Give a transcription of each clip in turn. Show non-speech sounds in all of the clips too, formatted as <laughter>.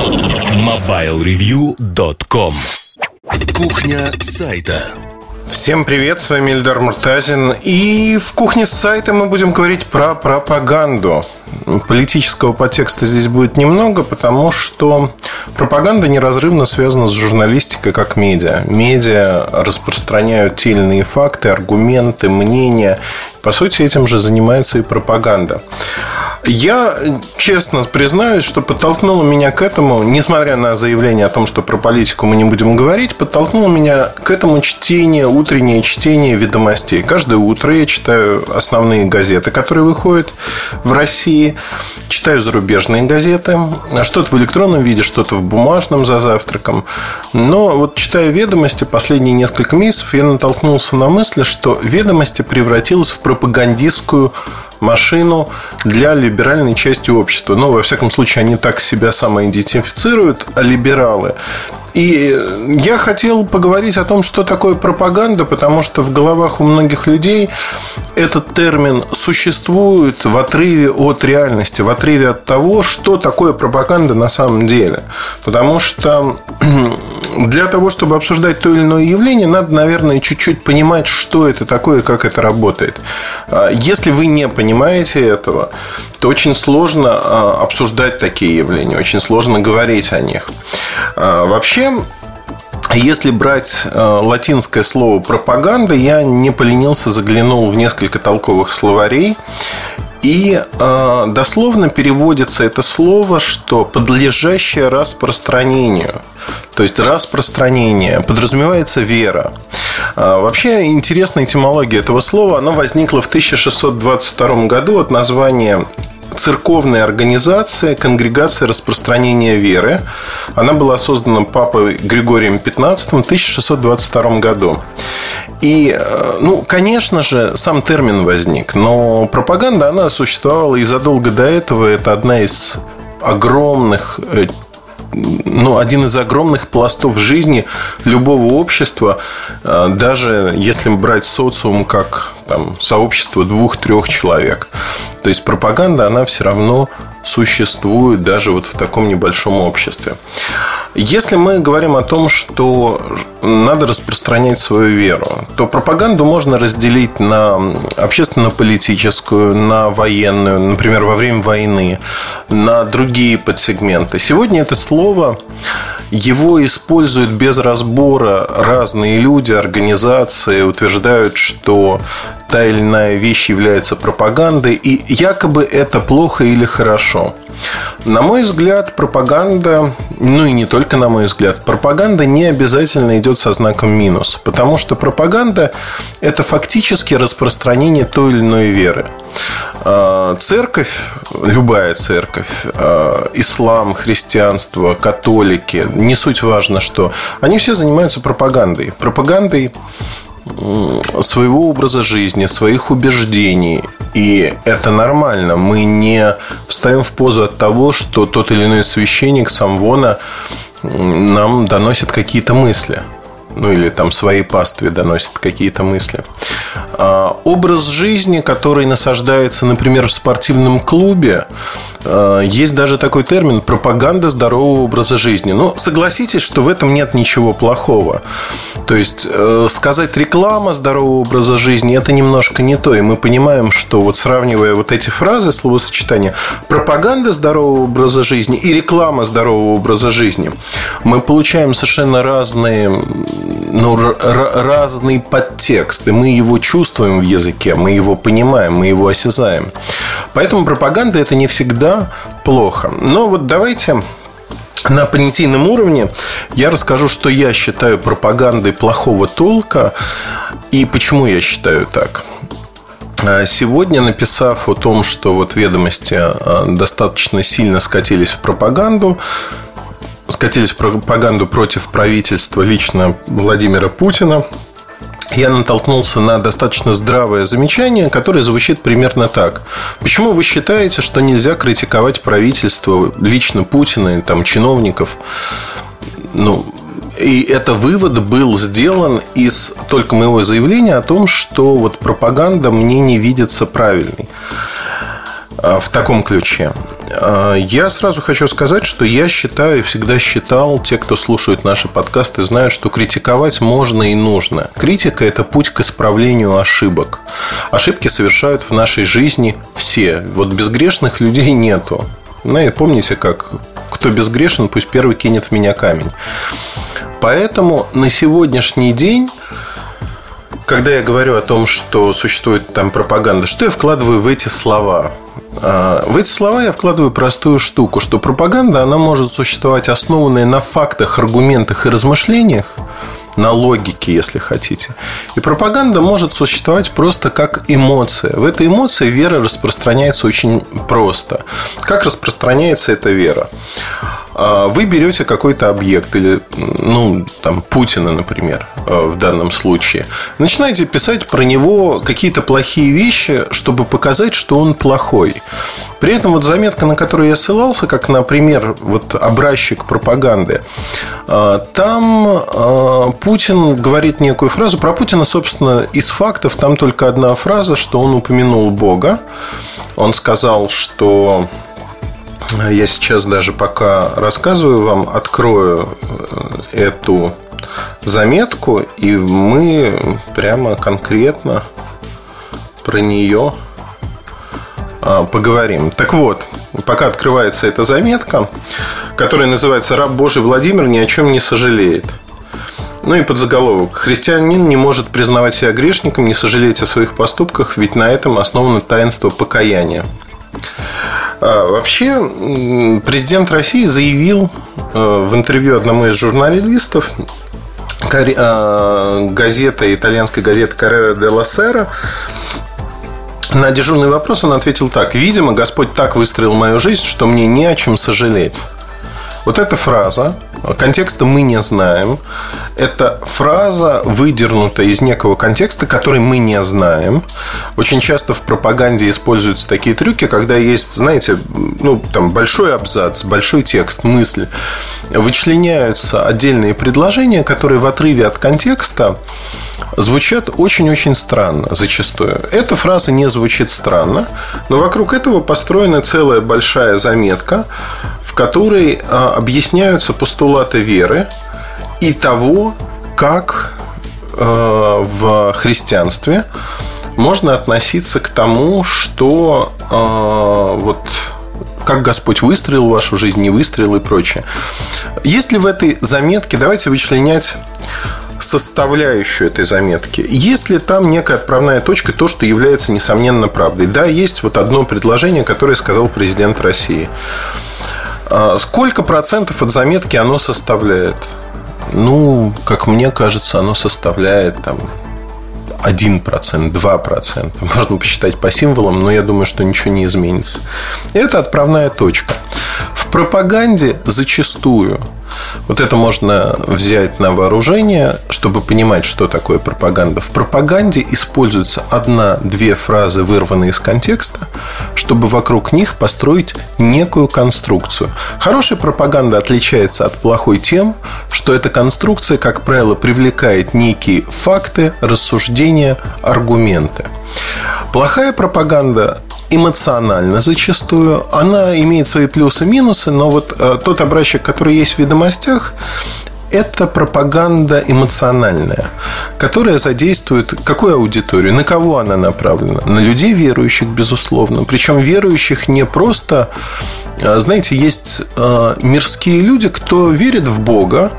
MobileReview.com Кухня сайта Всем привет, с вами Эльдар Муртазин. И в кухне с сайта мы будем говорить про пропаганду. Политического подтекста здесь будет немного, потому что пропаганда неразрывно связана с журналистикой как медиа. Медиа распространяют те или иные факты, аргументы, мнения. По сути, этим же занимается и пропаганда. Я честно признаюсь, что подтолкнуло меня к этому, несмотря на заявление о том, что про политику мы не будем говорить, подтолкнуло меня к этому чтение, утреннее чтение ведомостей. Каждое утро я читаю основные газеты, которые выходят в России, читаю зарубежные газеты, что-то в электронном виде, что-то в бумажном за завтраком. Но вот читая ведомости последние несколько месяцев, я натолкнулся на мысль, что ведомости превратилась в пропагандистскую машину для либеральной части общества. Ну, во всяком случае, они так себя самоидентифицируют, а либералы. И я хотел поговорить о том, что такое пропаганда, потому что в головах у многих людей этот термин существует в отрыве от реальности, в отрыве от того, что такое пропаганда на самом деле. Потому что для того, чтобы обсуждать то или иное явление, надо, наверное, чуть-чуть понимать, что это такое и как это работает. А если вы не понимаете этого, то очень сложно а, обсуждать такие явления, очень сложно говорить о них. А, вообще, если брать э, латинское слово пропаганда, я не поленился, заглянул в несколько толковых словарей. И э, дословно переводится это слово, что подлежащее распространению. То есть распространение подразумевается вера. А, вообще интересная этимология этого слова. Оно возникло в 1622 году от названия церковная организация Конгрегация распространения веры. Она была создана папой Григорием XV в 1622 году. И, э, ну, конечно же, сам термин возник, но пропаганда, она существовала и задолго до этого. Это одна из огромных э, ну, один из огромных пластов жизни любого общества, э, даже если брать социум как там, сообщество двух-трех человек. То есть пропаганда, она все равно существует даже вот в таком небольшом обществе. Если мы говорим о том, что надо распространять свою веру, то пропаганду можно разделить на общественно-политическую, на военную, например, во время войны, на другие подсегменты. Сегодня это слово, его используют без разбора разные люди, организации, утверждают, что та или иная вещь является пропагандой, и якобы это плохо или хорошо. На мой взгляд, пропаганда, ну и не только на мой взгляд, пропаганда не обязательно идет со знаком минус, потому что пропаганда – это фактически распространение той или иной веры. А, церковь, любая церковь, а, ислам, христианство, католики, не суть важно что, они все занимаются пропагандой. Пропагандой своего образа жизни, своих убеждений. И это нормально. Мы не встаем в позу от того, что тот или иной священник самвона нам доносит какие-то мысли ну или там своей пастве доносит какие-то мысли. А, образ жизни, который насаждается, например, в спортивном клубе, а, есть даже такой термин пропаганда здорового образа жизни. Но согласитесь, что в этом нет ничего плохого. То есть э, сказать реклама здорового образа жизни это немножко не то. И мы понимаем, что вот сравнивая вот эти фразы, словосочетания, пропаганда здорового образа жизни и реклама здорового образа жизни, мы получаем совершенно разные ну, разный подтекст, и мы его чувствуем в языке, мы его понимаем, мы его осязаем. Поэтому пропаганда это не всегда плохо. Но вот давайте на понятийном уровне я расскажу, что я считаю пропагандой плохого толка и почему я считаю так. А сегодня, написав о том, что вот ведомости а, достаточно сильно скатились в пропаганду, скатились в пропаганду против правительства лично Владимира Путина, я натолкнулся на достаточно здравое замечание, которое звучит примерно так. Почему вы считаете, что нельзя критиковать правительство, лично Путина и там, чиновников? Ну, и это вывод был сделан из только моего заявления о том, что вот пропаганда мне не видится правильной. А, в таком ключе. А, я сразу хочу сказать, что я считаю и всегда считал, те, кто слушает наши подкасты, знают, что критиковать можно и нужно. Критика – это путь к исправлению ошибок. Ошибки совершают в нашей жизни все. Вот безгрешных людей нету. Ну, помните, как кто безгрешен, пусть первый кинет в меня камень. Поэтому на сегодняшний день когда я говорю о том, что существует там пропаганда, что я вкладываю в эти слова? А, в эти слова я вкладываю простую штуку, что пропаганда, она может существовать основанная на фактах, аргументах и размышлениях, на логике, если хотите. И пропаганда может существовать просто как эмоция. В этой эмоции вера распространяется очень просто. Как распространяется эта вера? А, вы берете какой-то объект или, ну, там, Путина, например, э, в данном случае, начинаете писать про него какие-то плохие вещи, чтобы показать, что он плохой. При этом вот заметка, на которую я ссылался, как, например, вот образчик пропаганды, э, там э, Путин говорит некую фразу. Про Путина, собственно, из фактов там только одна фраза, что он упомянул Бога. Он сказал, что я сейчас даже пока рассказываю вам, открою э, эту заметку, и мы прямо конкретно про нее а, поговорим. Так вот, пока открывается эта заметка, которая называется «Раб Божий Владимир ни о чем не сожалеет». Ну и подзаголовок. Христианин не может признавать себя грешником, не сожалеть о своих поступках, ведь на этом основано таинство покаяния. А, вообще, президент России заявил э, в интервью одному из журналистов, а, газета, итальянская газета «Каррера де ла Сера», на дежурный вопрос он ответил так. «Видимо, Господь так выстроил мою жизнь, что мне не о чем сожалеть». Вот эта фраза, контекста мы не знаем. Это фраза, выдернутая из некого контекста, который мы не знаем. Очень часто в пропаганде используются такие трюки, когда есть, знаете, ну, там большой абзац, большой текст, мысль. Вычленяются отдельные предложения, которые в отрыве от контекста звучат очень-очень странно зачастую. Эта фраза не звучит странно, но вокруг этого построена целая большая заметка, в которой а, объясняются постулаты веры и того, как а, в христианстве можно относиться к тому, что а, вот как Господь выстроил вашу жизнь, не выстроил и прочее. Есть ли в этой заметке, давайте вычленять составляющую этой заметки. Есть ли там некая отправная точка, то, что является несомненно правдой? Да, есть вот одно предложение, которое сказал президент России. А сколько процентов от заметки оно составляет? Ну, как мне кажется, оно составляет там 1%, 2%. <laughs> Можно посчитать по символам, но я думаю, что ничего не изменится. Это отправная точка. В пропаганде зачастую вот это можно взять на вооружение, чтобы понимать, что такое пропаганда. В пропаганде используется одна-две фразы, вырванные из контекста, чтобы вокруг них построить некую конструкцию. Хорошая пропаганда отличается от плохой тем, что эта конструкция, как правило, привлекает некие факты, рассуждения, аргументы. Плохая пропаганда эмоционально зачастую. Она имеет свои плюсы и минусы, но вот э, тот образчик, который есть в ведомостях, это пропаганда эмоциональная, которая задействует какую аудиторию, на кого она направлена? На людей верующих, безусловно. Причем верующих не просто... Э, знаете, есть э, мирские люди, кто верит в Бога,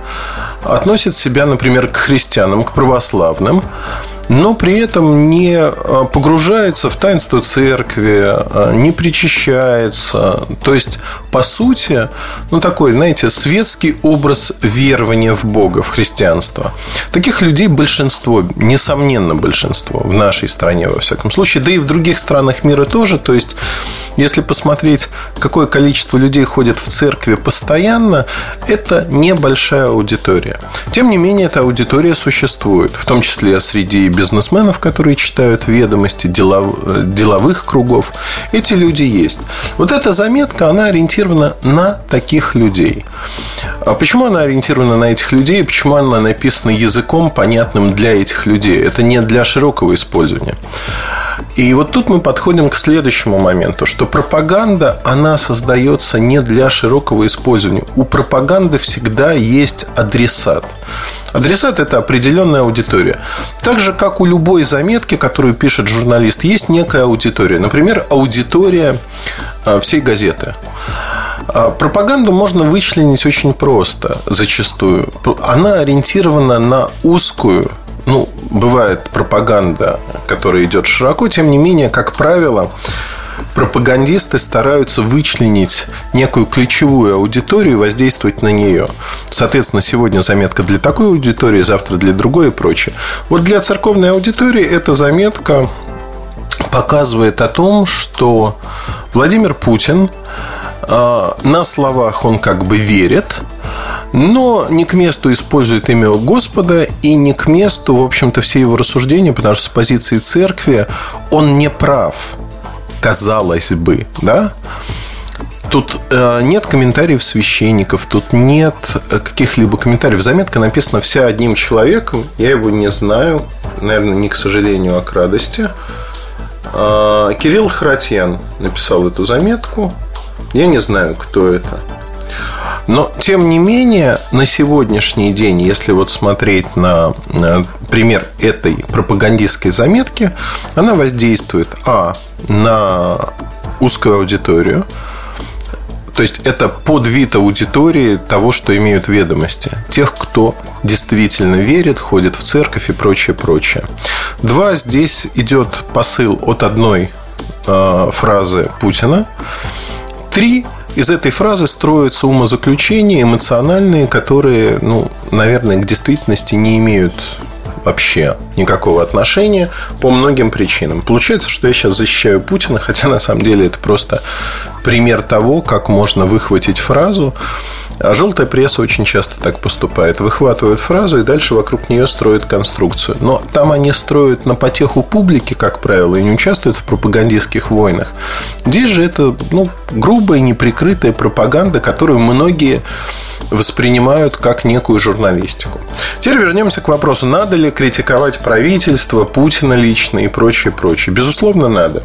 относит себя, например, к христианам, к православным, но при этом не а, погружается в таинство церкви, а, не причащается. То есть, по сути, ну такой, знаете, светский образ верования в Бога, в христианство. Таких людей большинство, несомненно большинство в нашей стране, во всяком случае, да и в других странах мира тоже. То есть, если посмотреть, какое количество людей ходит в церкви постоянно, это небольшая аудитория. Тем не менее, эта аудитория существует, в том числе среди бизнесменов, которые читают ведомости делов, деловых кругов. Эти люди есть. Вот эта заметка, она ориентирована на таких людей. А почему она ориентирована на этих людей? Почему она написана языком, понятным для этих людей? Это не для широкого использования. И вот тут мы подходим к следующему моменту, что пропаганда, она создается не для широкого использования. У пропаганды всегда есть адресат. Адресат – это определенная аудитория. Так же, как у любой заметки, которую пишет журналист, есть некая аудитория. Например, аудитория а, всей газеты. А, пропаганду можно вычленить очень просто, зачастую. Она ориентирована на узкую ну, бывает пропаганда, которая идет широко, тем не менее, как правило, пропагандисты стараются вычленить некую ключевую аудиторию и воздействовать на нее. Соответственно, сегодня заметка для такой аудитории, завтра для другой и прочее. Вот для церковной аудитории эта заметка показывает о том, что Владимир Путин а, на словах он как бы верит, но не к месту использует имя Господа и не к месту, в общем-то, все его рассуждения, потому что с позиции церкви он не прав, казалось бы, да? Тут э, нет комментариев священников, тут нет э, каких-либо комментариев. Заметка написана вся одним человеком. Я его не знаю. Наверное, не к сожалению, а к радости. Э, Кирилл Харатьян написал эту заметку. Я не знаю, кто это. Но, тем не менее, на сегодняшний день, если вот смотреть на, на пример этой пропагандистской заметки, она воздействует, а, на узкую аудиторию, то есть это подвид аудитории того, что имеют ведомости. Тех, кто действительно верит, ходит в церковь и прочее, прочее. Два, здесь идет посыл от одной э, фразы Путина. Три, из этой фразы строятся умозаключения эмоциональные, которые, ну, наверное, к действительности не имеют вообще никакого отношения по многим причинам. Получается, что я сейчас защищаю Путина, хотя на самом деле это просто пример того, как можно выхватить фразу. А желтая пресса очень часто так поступает. Выхватывают фразу и дальше вокруг нее строят конструкцию. Но там они строят на потеху публики, как правило, и не участвуют в пропагандистских войнах. Здесь же это ну, грубая, неприкрытая пропаганда, которую многие воспринимают как некую журналистику. Теперь вернемся к вопросу, надо ли критиковать правительство, Путина лично и прочее, прочее. Безусловно, надо.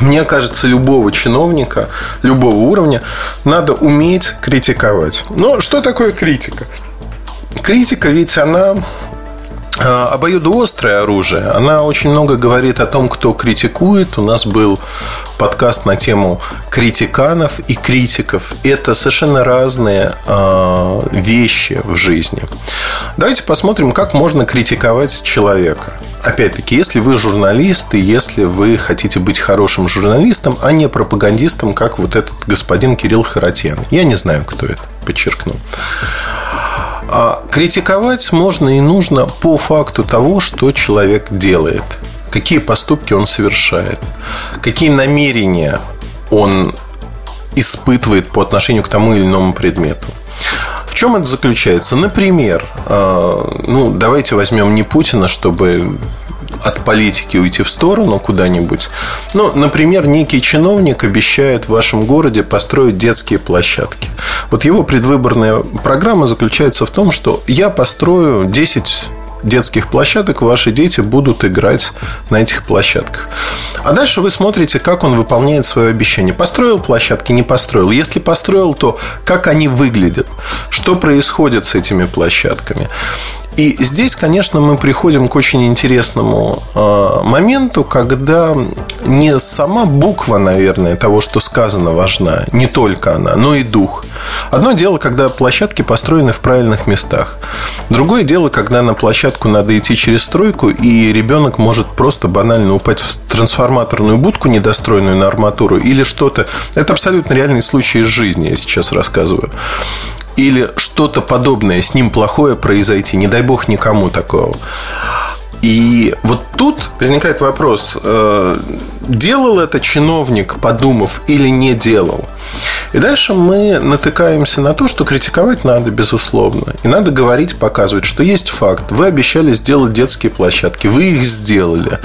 Мне кажется, любого чиновника, любого уровня надо уметь критиковать. Но что такое критика? Критика ведь она а, обоюдоострое оружие. Она очень много говорит о том, кто критикует. У нас был подкаст на тему критиканов и критиков. Это совершенно разные э, вещи в жизни. Давайте посмотрим, как можно критиковать человека. Опять-таки, если вы журналист, и если вы хотите быть хорошим журналистом, а не пропагандистом, как вот этот господин Кирилл Харатьян. Я не знаю, кто это, подчеркну. А критиковать можно и нужно по факту того, что человек делает, какие поступки он совершает, какие намерения он испытывает по отношению к тому или иному предмету. В чем это заключается? Например, а, ну, давайте возьмем не Путина, чтобы от политики уйти в сторону куда-нибудь. Ну, например, некий чиновник обещает в вашем городе построить детские площадки. Вот его предвыборная программа заключается в том, что я построю 10 детских площадок ваши дети будут играть на этих площадках. А дальше вы смотрите, как он выполняет свое обещание. Построил площадки, не построил. Если построил, то как они выглядят, что происходит с этими площадками. И здесь, конечно, мы приходим к очень интересному э, моменту, когда не сама буква, наверное, того, что сказано, важна, не только она, но и дух. Одно дело, когда площадки построены в правильных местах. Другое дело, когда на площадку надо идти через стройку, и ребенок может просто банально упасть в трансформаторную будку, недостроенную на арматуру, или что-то. Это абсолютно реальный случай из жизни, я сейчас рассказываю или что-то подобное с ним плохое произойти, не дай бог никому такого. И вот тут возникает вопрос, э, делал это чиновник, подумав, или не делал? И дальше мы натыкаемся на то, что критиковать надо, безусловно. И надо говорить, показывать, что есть факт. Вы обещали сделать детские площадки, вы их сделали.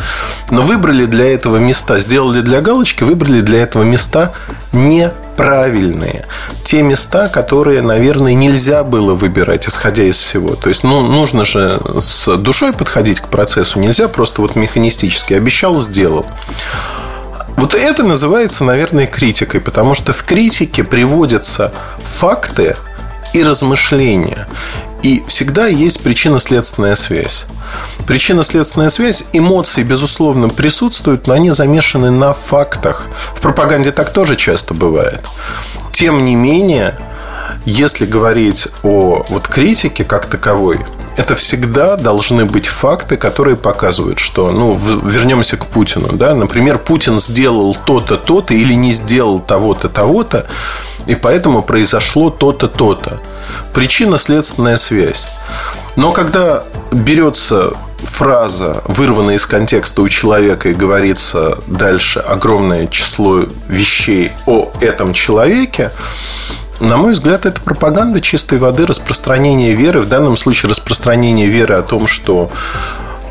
Но выбрали для этого места, сделали для галочки, выбрали для этого места неправильные. Те места, которые, наверное, нельзя было выбирать, исходя из всего. То есть, ну, нужно же с душой подходить к процессу. Нельзя просто вот механистически. Обещал, сделал. Вот это называется, наверное, критикой, потому что в критике приводятся факты и размышления. И всегда есть причинно-следственная связь. Причинно-следственная связь, эмоции, безусловно, присутствуют, но они замешаны на фактах. В пропаганде так тоже часто бывает. Тем не менее, если говорить о вот критике как таковой, это всегда должны быть факты, которые показывают, что, ну, вернемся к Путину, да, например, Путин сделал то-то, то-то или не сделал того-то, того-то, и поэтому произошло то-то, то-то. Причинно-следственная связь. Но когда берется фраза, вырванная из контекста у человека, и говорится дальше огромное число вещей о этом человеке, на мой взгляд, это пропаганда чистой воды, распространение веры, в данном случае распространение веры о том, что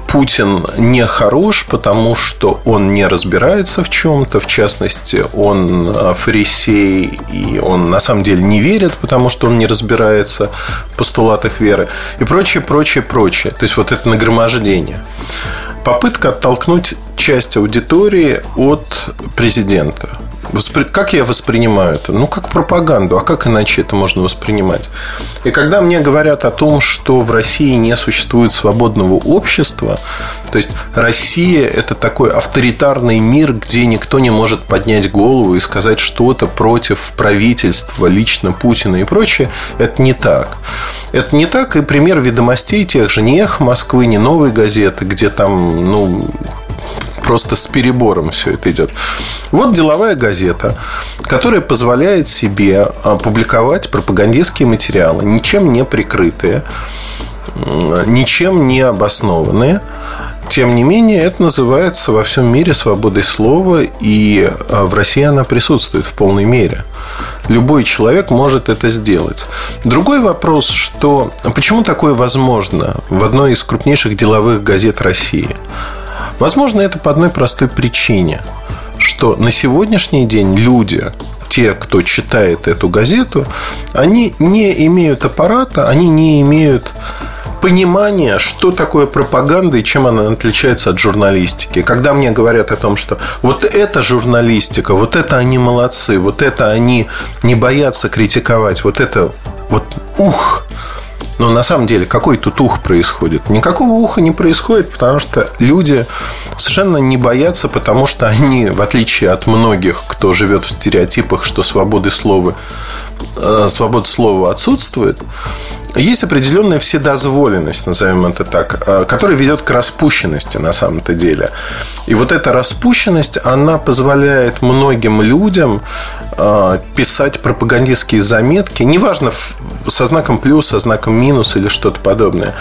Путин не хорош, потому что он не разбирается в чем-то, в частности, он фарисей, и он на самом деле не верит, потому что он не разбирается в постулатах веры, и прочее, прочее, прочее. То есть, вот это нагромождение. Попытка оттолкнуть часть аудитории от президента. Как я воспринимаю это? Ну, как пропаганду. А как иначе это можно воспринимать? И когда мне говорят о том, что в России не существует свободного общества, то есть Россия – это такой авторитарный мир, где никто не может поднять голову и сказать что-то против правительства, лично Путина и прочее, это не так. Это не так, и пример ведомостей тех же, не «Эхо Москвы», не «Новые газеты», где там, ну, просто с перебором все это идет. Вот деловая газета, которая позволяет себе а, публиковать пропагандистские материалы, ничем не прикрытые, ничем не обоснованные. Тем не менее, это называется во всем мире свободой слова, и а, в России она присутствует в полной мере. Любой человек может это сделать. Другой вопрос, что почему такое возможно в одной из крупнейших деловых газет России? Возможно, это по одной простой причине, что на сегодняшний день люди, те, кто читает эту газету, они не имеют аппарата, они не имеют понимания, что такое пропаганда и чем она отличается от журналистики. Когда мне говорят о том, что вот это журналистика, вот это они молодцы, вот это они не боятся критиковать, вот это вот ух, но на самом деле, какой тут ух происходит? Никакого уха не происходит, потому что люди совершенно не боятся, потому что они, в отличие от многих, кто живет в стереотипах, что свободы слова, свобода слова отсутствует, есть определенная вседозволенность, назовем это так, э, которая ведет к распущенности на самом-то деле. И вот эта распущенность, она позволяет многим людям э, писать пропагандистские заметки, неважно со знаком плюс, со знаком минус или что-то подобное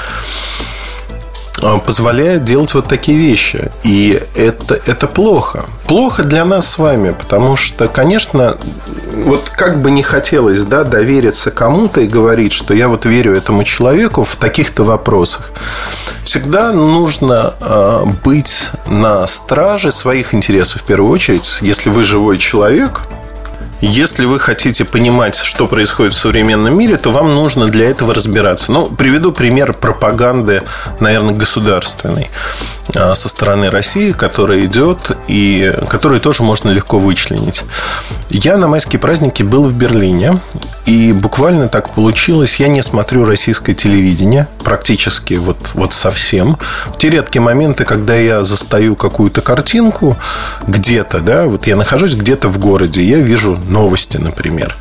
позволяет делать вот такие вещи. И это, это плохо. Плохо для нас с вами, потому что, конечно, вот как бы не хотелось да, довериться кому-то и говорить, что я вот верю этому человеку в таких-то вопросах, всегда нужно э, быть на страже своих интересов в первую очередь. Если вы живой человек, если вы хотите понимать, что происходит в современном мире, то вам нужно для этого разбираться. Ну, приведу пример пропаганды, наверное, государственной а, со стороны России, которая идет и которую тоже можно легко вычленить. Я на майские праздники был в Берлине, и буквально так получилось. Я не смотрю российское телевидение практически вот, вот совсем. В те редкие моменты, когда я застаю какую-то картинку где-то, да, вот я нахожусь где-то в городе, я вижу новости, например.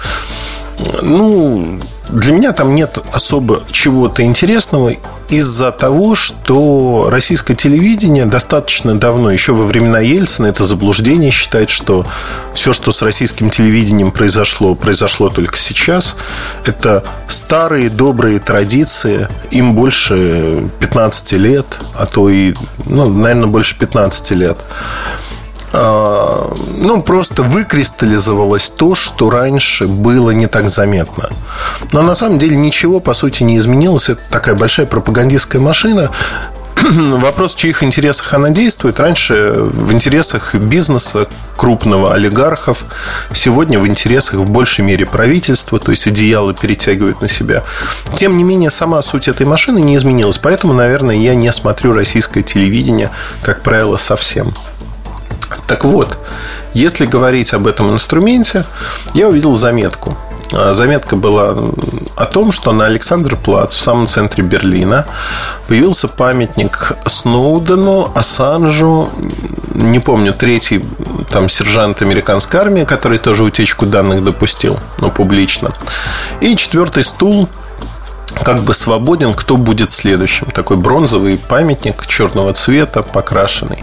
Ну, для меня там нет особо чего-то интересного из-за того, что российское телевидение достаточно давно, еще во времена Ельцина, это заблуждение считает, что все, что с российским телевидением произошло, произошло только сейчас. Это старые добрые традиции, им больше 15 лет, а то и, ну, наверное, больше 15 лет. А, ну, просто выкристаллизовалось то, что раньше было не так заметно. Но на самом деле ничего, по сути, не изменилось. Это такая большая пропагандистская машина, <clears throat> вопрос, в чьих интересах она действует. Раньше в интересах бизнеса, крупного олигархов. Сегодня в интересах в большей мере правительства, то есть одеяло перетягивают на себя. Тем не менее, сама суть этой машины не изменилась. Поэтому, наверное, я не смотрю российское телевидение, как правило, совсем. Так вот, если говорить об этом инструменте, я увидел заметку – а, заметка была о том, что на Александр Плац в самом центре Берлина появился памятник Сноудену, Ассанжу, не помню, третий там сержант американской армии, который тоже утечку данных допустил, но публично. И четвертый стул как бы свободен, кто будет следующим. Такой бронзовый памятник черного цвета, покрашенный.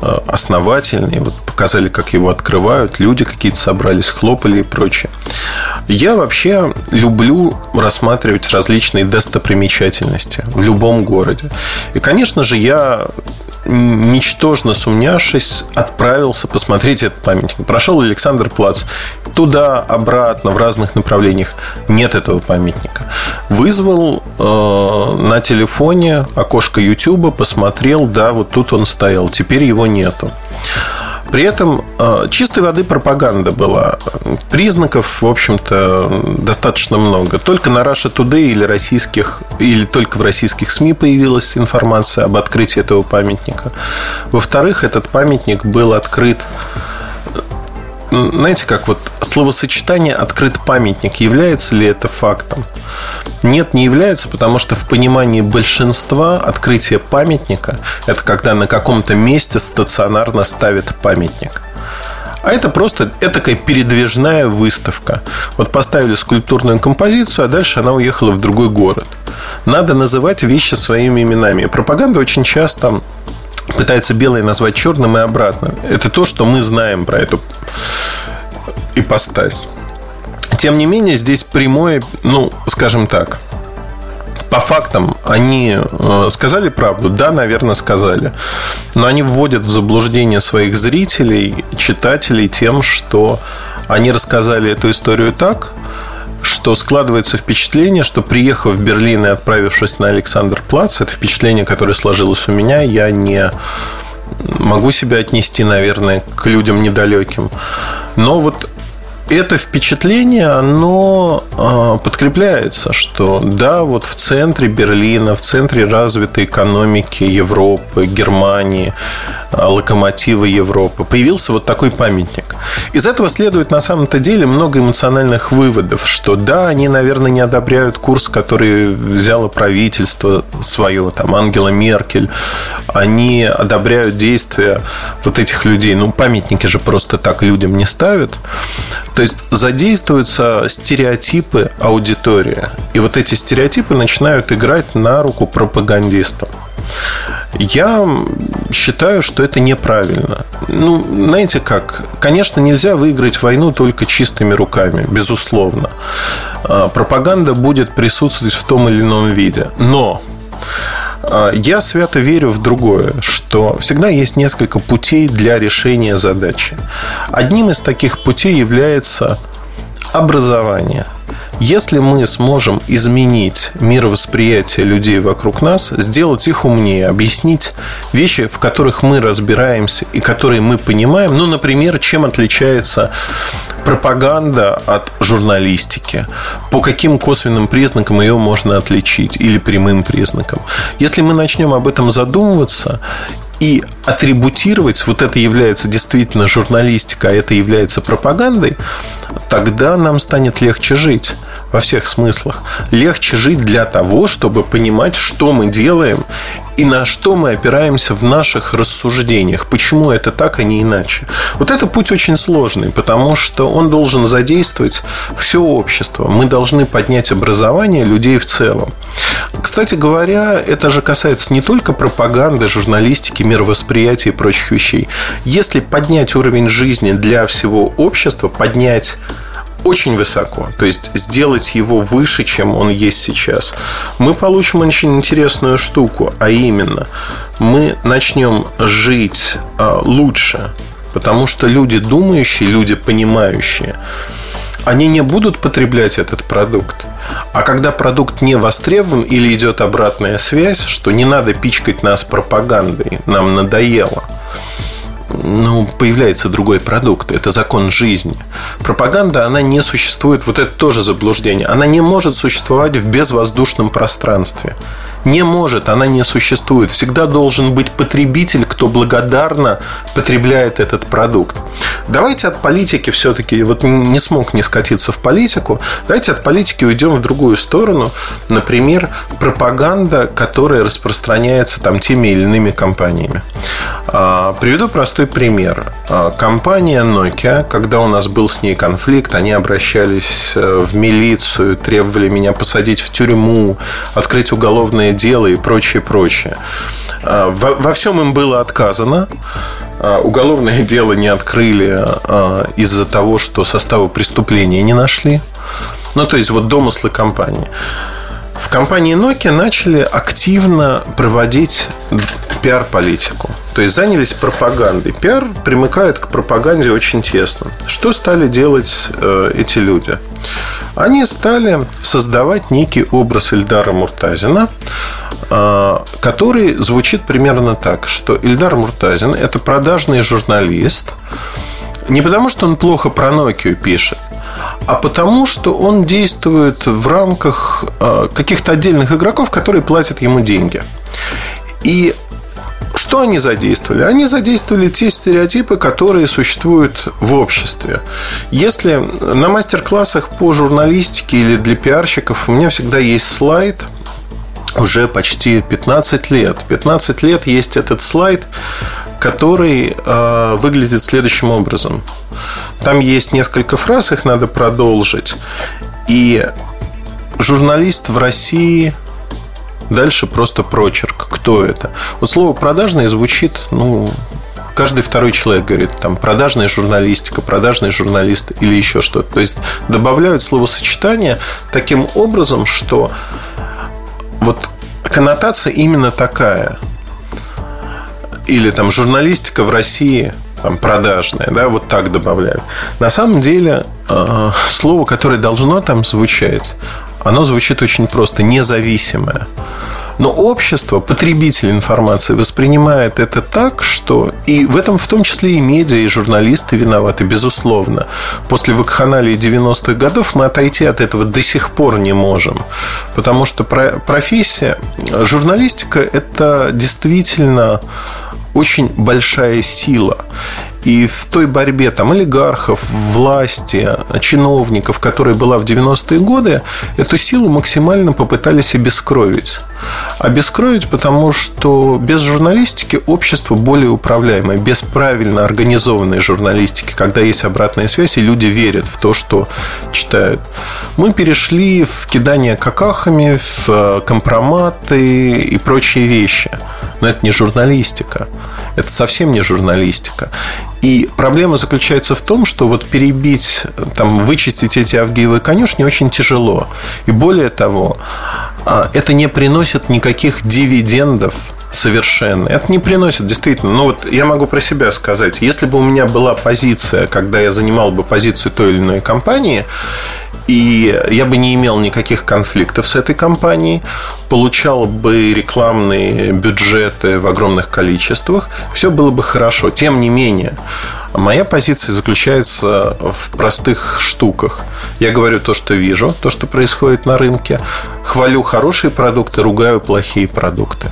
Э, основательный. Вот показали, как его открывают. Люди какие-то собрались, хлопали и прочее. Я вообще люблю рассматривать различные достопримечательности в любом городе. И, конечно же, я ничтожно сумнявшись, отправился посмотреть этот памятник. Прошел Александр Плац. Туда, обратно, в разных направлениях. Нет этого памятника. Вызвал э, на телефоне окошко YouTube, посмотрел, да, вот тут он стоял. Теперь его нету. При этом э, чистой воды пропаганда была. Признаков, в общем-то, достаточно много. Только на Russia Today или российских, или только в российских СМИ появилась информация об открытии этого памятника. Во-вторых, этот памятник был открыт знаете, как вот словосочетание «открыт памятник» является ли это фактом? Нет, не является, потому что в понимании большинства открытие памятника – это когда на каком-то месте стационарно ставят памятник. А это просто этакая передвижная выставка. Вот поставили скульптурную композицию, а дальше она уехала в другой город. Надо называть вещи своими именами. Пропаганда очень часто пытается белое назвать черным и обратно. Это то, что мы знаем про эту ипостась. Тем не менее, здесь прямое, ну, скажем так, по фактам они э, сказали правду? Да, наверное, сказали. Но они вводят в заблуждение своих зрителей, читателей тем, что они рассказали эту историю так, что складывается впечатление, что приехав в Берлин и отправившись на Александр Плац, это впечатление, которое сложилось у меня, я не могу себя отнести, наверное, к людям недалеким. Но вот это впечатление, оно э, подкрепляется, что да, вот в центре Берлина, в центре развитой экономики Европы, Германии, э, локомотива Европы появился вот такой памятник. Из этого следует на самом-то деле много эмоциональных выводов, что да, они, наверное, не одобряют курс, который взяло правительство свое, там, Ангела Меркель, они одобряют действия вот этих людей. Ну, памятники же просто так людям не ставят. То есть задействуются стереотипы аудитории. И вот эти стереотипы начинают играть на руку пропагандистам. Я считаю, что это неправильно. Ну, знаете как? Конечно, нельзя выиграть войну только чистыми руками, безусловно. А, пропаганда будет присутствовать в том или ином виде. Но я свято верю в другое, что всегда есть несколько путей для решения задачи. Одним из таких путей является образование – если мы сможем изменить мировосприятие людей вокруг нас, сделать их умнее, объяснить вещи, в которых мы разбираемся и которые мы понимаем, ну, например, чем отличается пропаганда от журналистики, по каким косвенным признакам ее можно отличить или прямым признакам. Если мы начнем об этом задумываться и атрибутировать, вот это является действительно журналистика, а это является пропагандой, тогда нам станет легче жить во всех смыслах. Легче жить для того, чтобы понимать, что мы делаем и на что мы опираемся в наших рассуждениях. Почему это так, а не иначе. Вот это путь очень сложный, потому что он должен задействовать все общество. Мы должны поднять образование людей в целом. Кстати говоря, это же касается не только пропаганды, журналистики, мировосприятия и прочих вещей. Если поднять уровень жизни для всего общества, поднять очень высоко, то есть сделать его выше, чем он есть сейчас, мы получим очень интересную штуку, а именно мы начнем жить а, лучше, Потому что люди думающие, люди понимающие, они не будут потреблять этот продукт. А когда продукт не востребован или идет обратная связь, что не надо пичкать нас пропагандой, нам надоело – ну, появляется другой продукт. Это закон жизни. Пропаганда, она не существует, вот это тоже заблуждение. Она не может существовать в безвоздушном пространстве. Не может, она не существует. Всегда должен быть потребитель, кто благодарно потребляет этот продукт. Давайте от политики все-таки, вот не смог не скатиться в политику, давайте от политики уйдем в другую сторону. Например, пропаганда, которая распространяется там теми или иными компаниями. А, приведу простой пример. А, компания Nokia, когда у нас был с ней конфликт, они обращались э, в милицию, требовали меня посадить в тюрьму, открыть уголовное дело и прочее, прочее. А, во, во всем им было отказано. А, уголовное <laughs> дело не открыли а, из-за того, что состава преступления не нашли. Ну, то есть, вот домыслы компании. В компании Nokia начали активно проводить пиар-политику. То есть занялись пропагандой. Пиар примыкает к пропаганде очень тесно. Что стали делать э, эти люди? Они стали создавать некий образ Ильдара Муртазина, э, который звучит примерно так, что Ильдар Муртазин – это продажный журналист, не потому, что он плохо про Nokia пишет, а потому, что он действует в рамках э, каких-то отдельных игроков, которые платят ему деньги. И что они задействовали? Они задействовали те стереотипы, которые существуют в обществе. Если на мастер-классах по журналистике или для пиарщиков у меня всегда есть слайд, уже почти 15 лет. 15 лет есть этот слайд, который э, выглядит следующим образом. Там есть несколько фраз, их надо продолжить. И журналист в России Дальше просто прочерк. Кто это? Вот слово продажный звучит, ну, каждый второй человек говорит, там, продажная журналистика, продажный журналист или еще что-то. То есть добавляют словосочетание таким образом, что вот коннотация именно такая. Или там журналистика в России там, продажная, да, вот так добавляют. На самом деле, э, слово, которое должно там звучать, оно звучит очень просто, независимое. Но общество, потребитель информации воспринимает это так, что и в этом в том числе и медиа, и журналисты виноваты, безусловно. После вакханалии 90-х годов мы отойти от этого до сих пор не можем. Потому что профессия, журналистика – это действительно очень большая сила. И в той борьбе там олигархов, власти, чиновников, которая была в 90-е годы, эту силу максимально попытались обескровить. Обескровить, потому что без журналистики общество более управляемое, без правильно организованной журналистики, когда есть обратная связь, и люди верят в то, что читают. Мы перешли в кидание какахами, в компроматы и прочие вещи. Но это не журналистика. Это совсем не журналистика. И проблема заключается в том, что вот перебить, там, вычистить эти авгиевые конюшни очень тяжело. И более того, а, это не приносит никаких дивидендов совершенно. Это не приносит, действительно. Ну, вот я могу про себя сказать. Если бы у меня была позиция, когда я занимал бы позицию той или иной компании, и я бы не имел никаких конфликтов с этой компанией, получал бы рекламные бюджеты в огромных количествах, все было бы хорошо. Тем не менее, моя позиция заключается в простых штуках. Я говорю то, что вижу, то, что происходит на рынке, хвалю хорошие продукты, ругаю плохие продукты.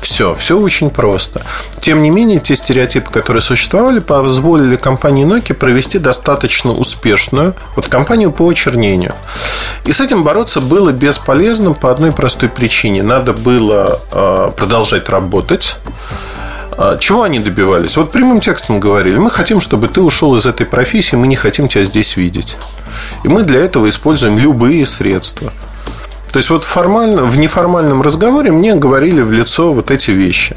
Все, все очень просто. Тем не менее, те стереотипы, которые существовали, позволили компании Nokia провести достаточно успешную вот кампанию по очернению. И с этим бороться было бесполезно по одной простой причине. Надо было э, продолжать работать. А, чего они добивались? Вот прямым текстом говорили, мы хотим, чтобы ты ушел из этой профессии, мы не хотим тебя здесь видеть. И мы для этого используем любые средства. То есть вот формально, в неформальном разговоре мне говорили в лицо вот эти вещи.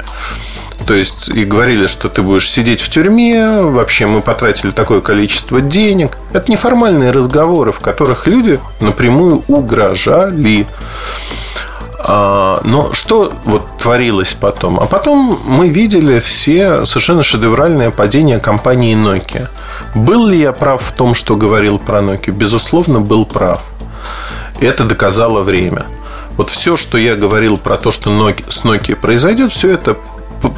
То есть и говорили, что ты будешь сидеть в тюрьме, вообще мы потратили такое количество денег. Это неформальные разговоры, в которых люди напрямую угрожали. А, но что вот творилось потом? А потом мы видели все совершенно шедевральное падение компании Nokia. Был ли я прав в том, что говорил про Nokia? Безусловно, был прав. Это доказало время. Вот все, что я говорил про то, что с Nokia произойдет, все это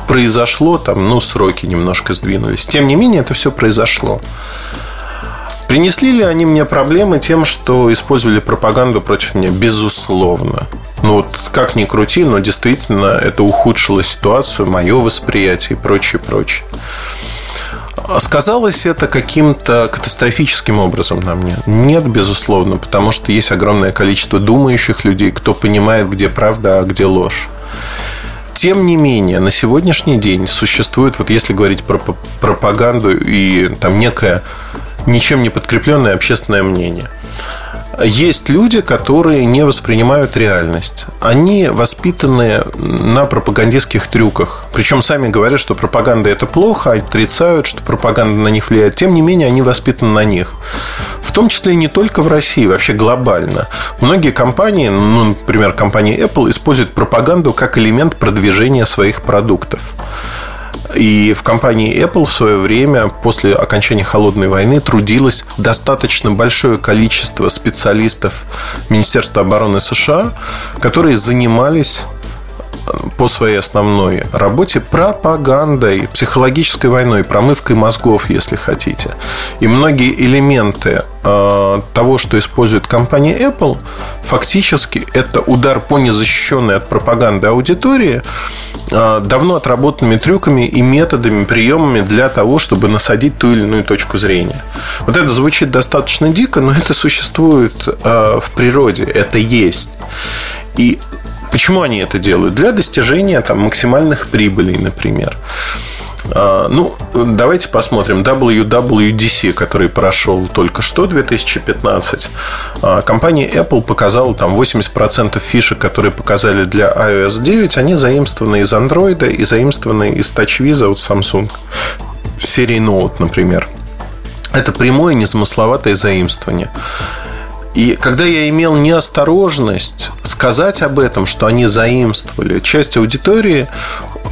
произошло, там, ну, сроки немножко сдвинулись. Тем не менее, это все произошло. Принесли ли они мне проблемы тем, что использовали пропаганду против меня? Безусловно. Ну вот как ни крути, но действительно это ухудшило ситуацию, мое восприятие и прочее, прочее. Сказалось это каким-то катастрофическим образом на мне? Нет, безусловно, потому что есть огромное количество думающих людей, кто понимает, где правда, а где ложь. Тем не менее, на сегодняшний день существует, вот если говорить про пропаганду и там некое ничем не подкрепленное общественное мнение. Есть люди, которые не воспринимают реальность. Они воспитаны на пропагандистских трюках. Причем сами говорят, что пропаганда это плохо, отрицают, что пропаганда на них влияет. Тем не менее, они воспитаны на них. В том числе не только в России, вообще глобально. Многие компании, ну, например, компания Apple, используют пропаганду как элемент продвижения своих продуктов. И в компании Apple в свое время, после окончания холодной войны, трудилось достаточно большое количество специалистов Министерства обороны США, которые занимались по своей основной работе пропагандой, психологической войной, промывкой мозгов, если хотите. И многие элементы э, того, что использует компания Apple, фактически это удар по незащищенной от пропаганды аудитории э, давно отработанными трюками и методами, приемами для того, чтобы насадить ту или иную точку зрения. Вот это звучит достаточно дико, но это существует э, в природе, это есть. И Почему они это делают? Для достижения там, максимальных прибылей, например. А, ну, давайте посмотрим. WWDC, который прошел только что, 2015. А, компания Apple показала там 80% фишек, которые показали для iOS 9, они заимствованы из Android и заимствованы из TouchWiz от Samsung. Серии Note, например. Это прямое незамысловатое заимствование. И когда я имел неосторожность сказать об этом, что они заимствовали часть аудитории,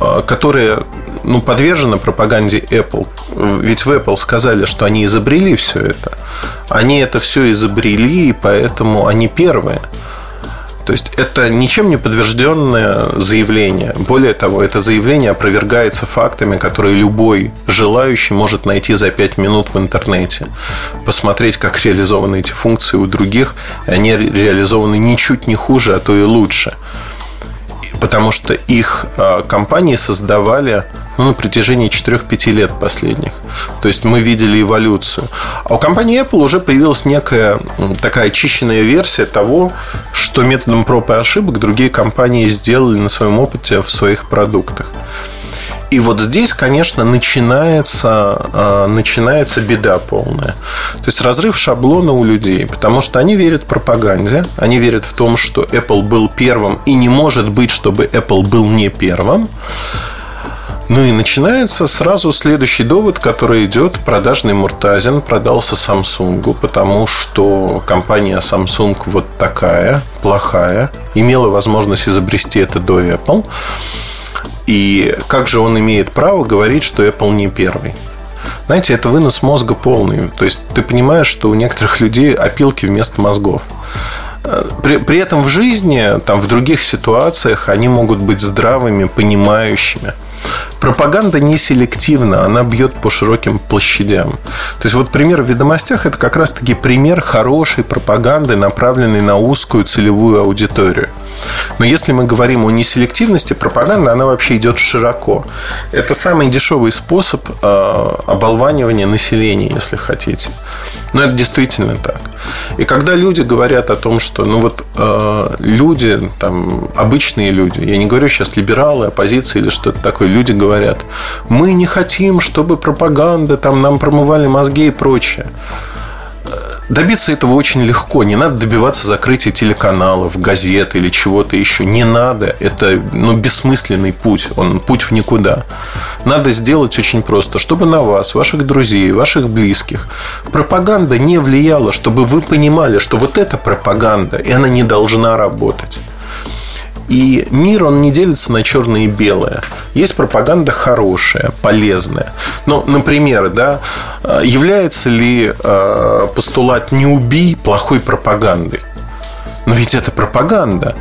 э, которая ну, подвержена пропаганде Apple. Ведь в Apple сказали, что они изобрели все это. Они это все изобрели, и поэтому они первые. То есть это ничем не подтвержденное заявление. Более того, это заявление опровергается фактами, которые любой желающий может найти за 5 минут в интернете. Посмотреть, как реализованы эти функции у других. Они реализованы ничуть не хуже, а то и лучше потому что их а, компании создавали ну, на протяжении 4-5 лет последних. То есть мы видели эволюцию. А у компании Apple уже появилась некая такая очищенная версия того, что методом проб и ошибок другие компании сделали на своем опыте в своих продуктах. И вот здесь, конечно, начинается, а, начинается беда полная. То есть разрыв шаблона у людей, потому что они верят пропаганде, они верят в том, что Apple был первым, и не может быть, чтобы Apple был не первым. Ну и начинается сразу следующий довод, который идет. Продажный Муртазин продался Samsung, потому что компания Samsung вот такая, плохая, имела возможность изобрести это до Apple. И как же он имеет право говорить, что Apple не первый? Знаете, это вынос мозга полный. То есть ты понимаешь, что у некоторых людей опилки вместо мозгов. При, при этом в жизни, там, в других ситуациях они могут быть здравыми, понимающими. Пропаганда не селективна, она бьет по широким площадям. То есть вот пример в ведомостях это как раз-таки пример хорошей пропаганды, направленной на узкую целевую аудиторию. Но если мы говорим о неселективности пропаганды, она вообще идет широко. Это самый дешевый способ э, оболванивания населения, если хотите. Но это действительно так. И когда люди говорят о том, что ну вот э, люди, там, обычные люди, я не говорю сейчас либералы, оппозиция или что-то такое, люди говорят, мы не хотим, чтобы пропаганда там нам промывали мозги и прочее. Добиться этого очень легко. Не надо добиваться закрытия телеканалов, газет или чего-то еще. Не надо. Это ну, бессмысленный путь. Он путь в никуда. Надо сделать очень просто. Чтобы на вас, ваших друзей, ваших близких пропаганда не влияла. Чтобы вы понимали, что вот это пропаганда, и она не должна работать. И мир, он не делится на черное и белое. Есть пропаганда хорошая, полезная. Ну, например, да, является ли э, постулат «не убий» плохой пропагандой? Но ведь это пропаганда.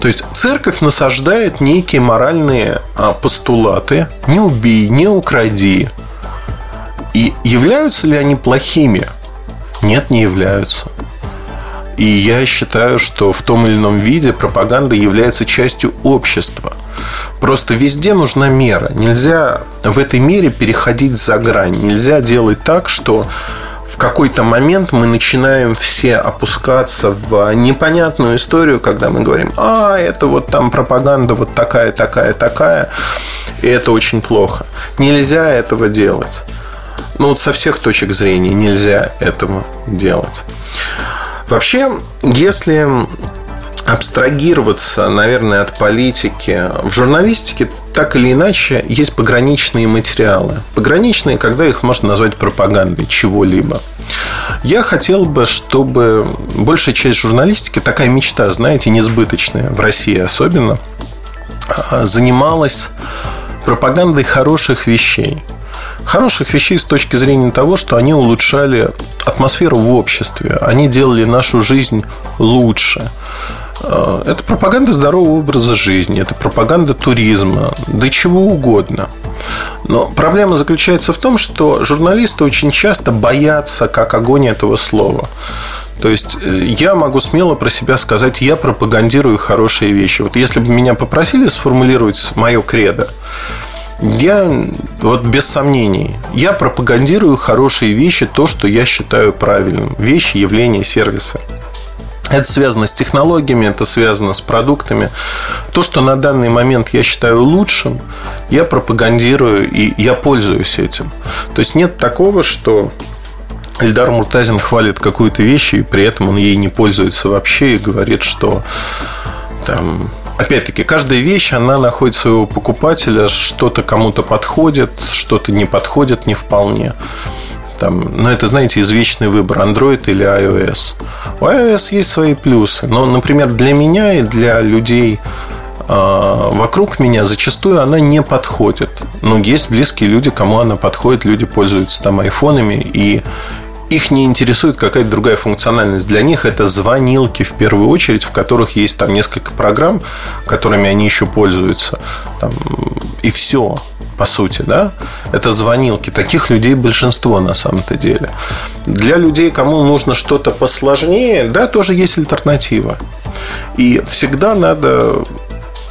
То есть церковь насаждает некие моральные а, постулаты «не убей, не укради». И являются ли они плохими? Нет, не являются. И я считаю, что в том или ином виде пропаганда является частью общества. Просто везде нужна мера. Нельзя в этой мере переходить за грань. Нельзя делать так, что в какой-то момент мы начинаем все опускаться в непонятную историю, когда мы говорим, а, это вот там пропаганда вот такая, такая, такая, и это очень плохо. Нельзя этого делать. Ну, вот со всех точек зрения нельзя этого делать. Вообще, если абстрагироваться, наверное, от политики. В журналистике так или иначе есть пограничные материалы. Пограничные, когда их можно назвать пропагандой чего-либо. Я хотел бы, чтобы большая часть журналистики, такая мечта, знаете, несбыточная, в России особенно, занималась пропагандой хороших вещей. Хороших вещей с точки зрения того, что они улучшали атмосферу в обществе, они делали нашу жизнь лучше. Э, это пропаганда здорового образа жизни, это пропаганда туризма, да чего угодно. Но проблема заключается в том, что журналисты очень часто боятся как огонь этого слова. То есть э, я могу смело про себя сказать, я пропагандирую хорошие вещи. Вот если бы меня попросили сформулировать мое кредо, я вот без сомнений, я пропагандирую хорошие вещи, то, что я считаю правильным. Вещи, явления, сервисы. Это связано с технологиями, это связано с продуктами. То, что на данный момент я считаю лучшим, я пропагандирую и я пользуюсь этим. То есть нет такого, что Эльдар Муртазин хвалит какую-то вещь, и при этом он ей не пользуется вообще и говорит, что там, опять-таки, каждая вещь, она находит своего покупателя, что-то кому-то подходит, что-то не подходит не вполне. Там, ну, это, знаете, извечный выбор, Android или iOS. У iOS есть свои плюсы. Но, например, для меня и для людей э, вокруг меня зачастую она не подходит. Но есть близкие люди, кому она подходит. Люди пользуются там айфонами, и их не интересует какая-то другая функциональность. Для них это звонилки в первую очередь, в которых есть там несколько программ, которыми они еще пользуются. Там, и все по сути, да, это звонилки. Таких людей большинство на самом-то деле. Для людей, кому нужно что-то посложнее, да, тоже есть альтернатива. И всегда надо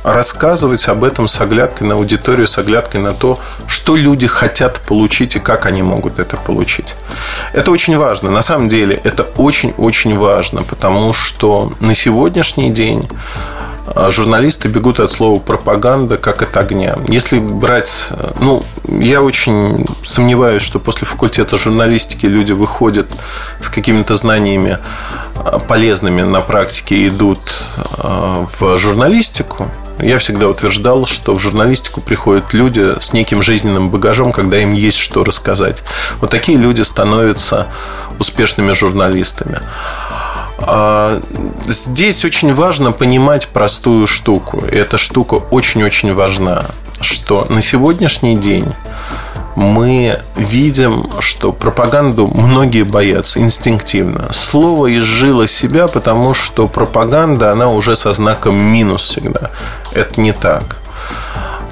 рассказывать об этом с оглядкой на аудиторию, с оглядкой на то, что люди хотят получить и как они могут это получить. Это очень важно. На самом деле это очень-очень важно, потому что на сегодняшний день журналисты бегут от слова пропаганда как от огня. Если брать, ну, я очень сомневаюсь, что после факультета журналистики люди выходят с какими-то знаниями а, полезными на практике идут а, в журналистику. Я всегда утверждал, что в журналистику приходят люди с неким жизненным багажом, когда им есть что рассказать. Вот такие люди становятся успешными журналистами. А, здесь очень важно понимать простую штуку. И эта штука очень-очень важна, что на сегодняшний день мы видим, что пропаганду многие боятся инстинктивно. Слово изжило себя, потому что пропаганда, она уже со знаком минус всегда. Это не так.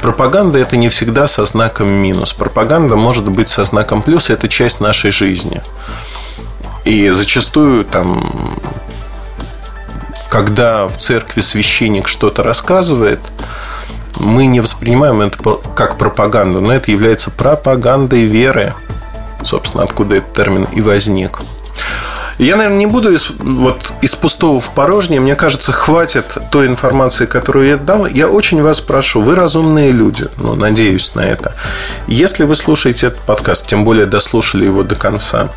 Пропаганда это не всегда со знаком минус. Пропаганда может быть со знаком плюс, это часть нашей жизни. И зачастую там когда в церкви священник что-то рассказывает, мы не воспринимаем это как пропаганду, но это является пропагандой веры. Собственно, откуда этот термин и возник. Я, наверное, не буду из, вот, из пустого в порожнее. Мне кажется, хватит той информации, которую я дал. Я очень вас прошу, вы разумные люди. Ну, надеюсь на это. Если вы слушаете этот подкаст, тем более дослушали его до конца,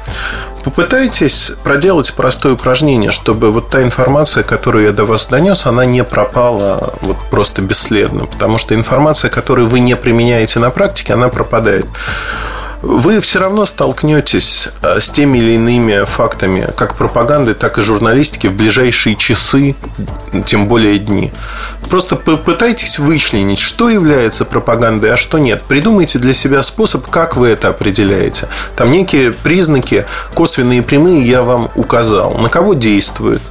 попытайтесь проделать простое упражнение, чтобы вот та информация, которую я до вас донес, она не пропала вот просто бесследно. Потому что информация, которую вы не применяете на практике, она пропадает. Вы все равно столкнетесь э, с теми или иными фактами, как пропаганды, так и журналистики в ближайшие часы, тем более дни. Просто попытайтесь вычленить, что является пропагандой, а что нет. Придумайте для себя способ, как вы это определяете. Там некие признаки, косвенные и прямые, я вам указал. На кого действует,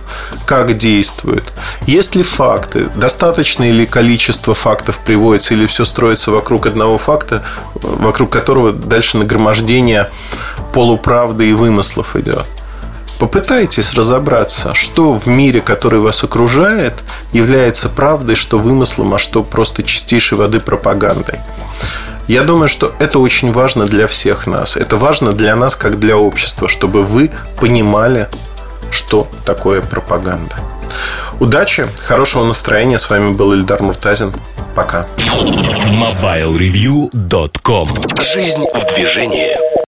как действует, есть ли факты, достаточное ли количество фактов приводится, или все строится вокруг одного факта, вокруг которого дальше нагромождение полуправды и вымыслов идет. Попытайтесь разобраться, что в мире, который вас окружает, является правдой, что вымыслом, а что просто чистейшей воды пропагандой. Я думаю, что это очень важно для всех нас. Это важно для нас, как для общества, чтобы вы понимали, что такое пропаганда. Удачи, хорошего настроения. С вами был Ильдар Муртазин. Пока. MobileReview.com Жизнь в движении.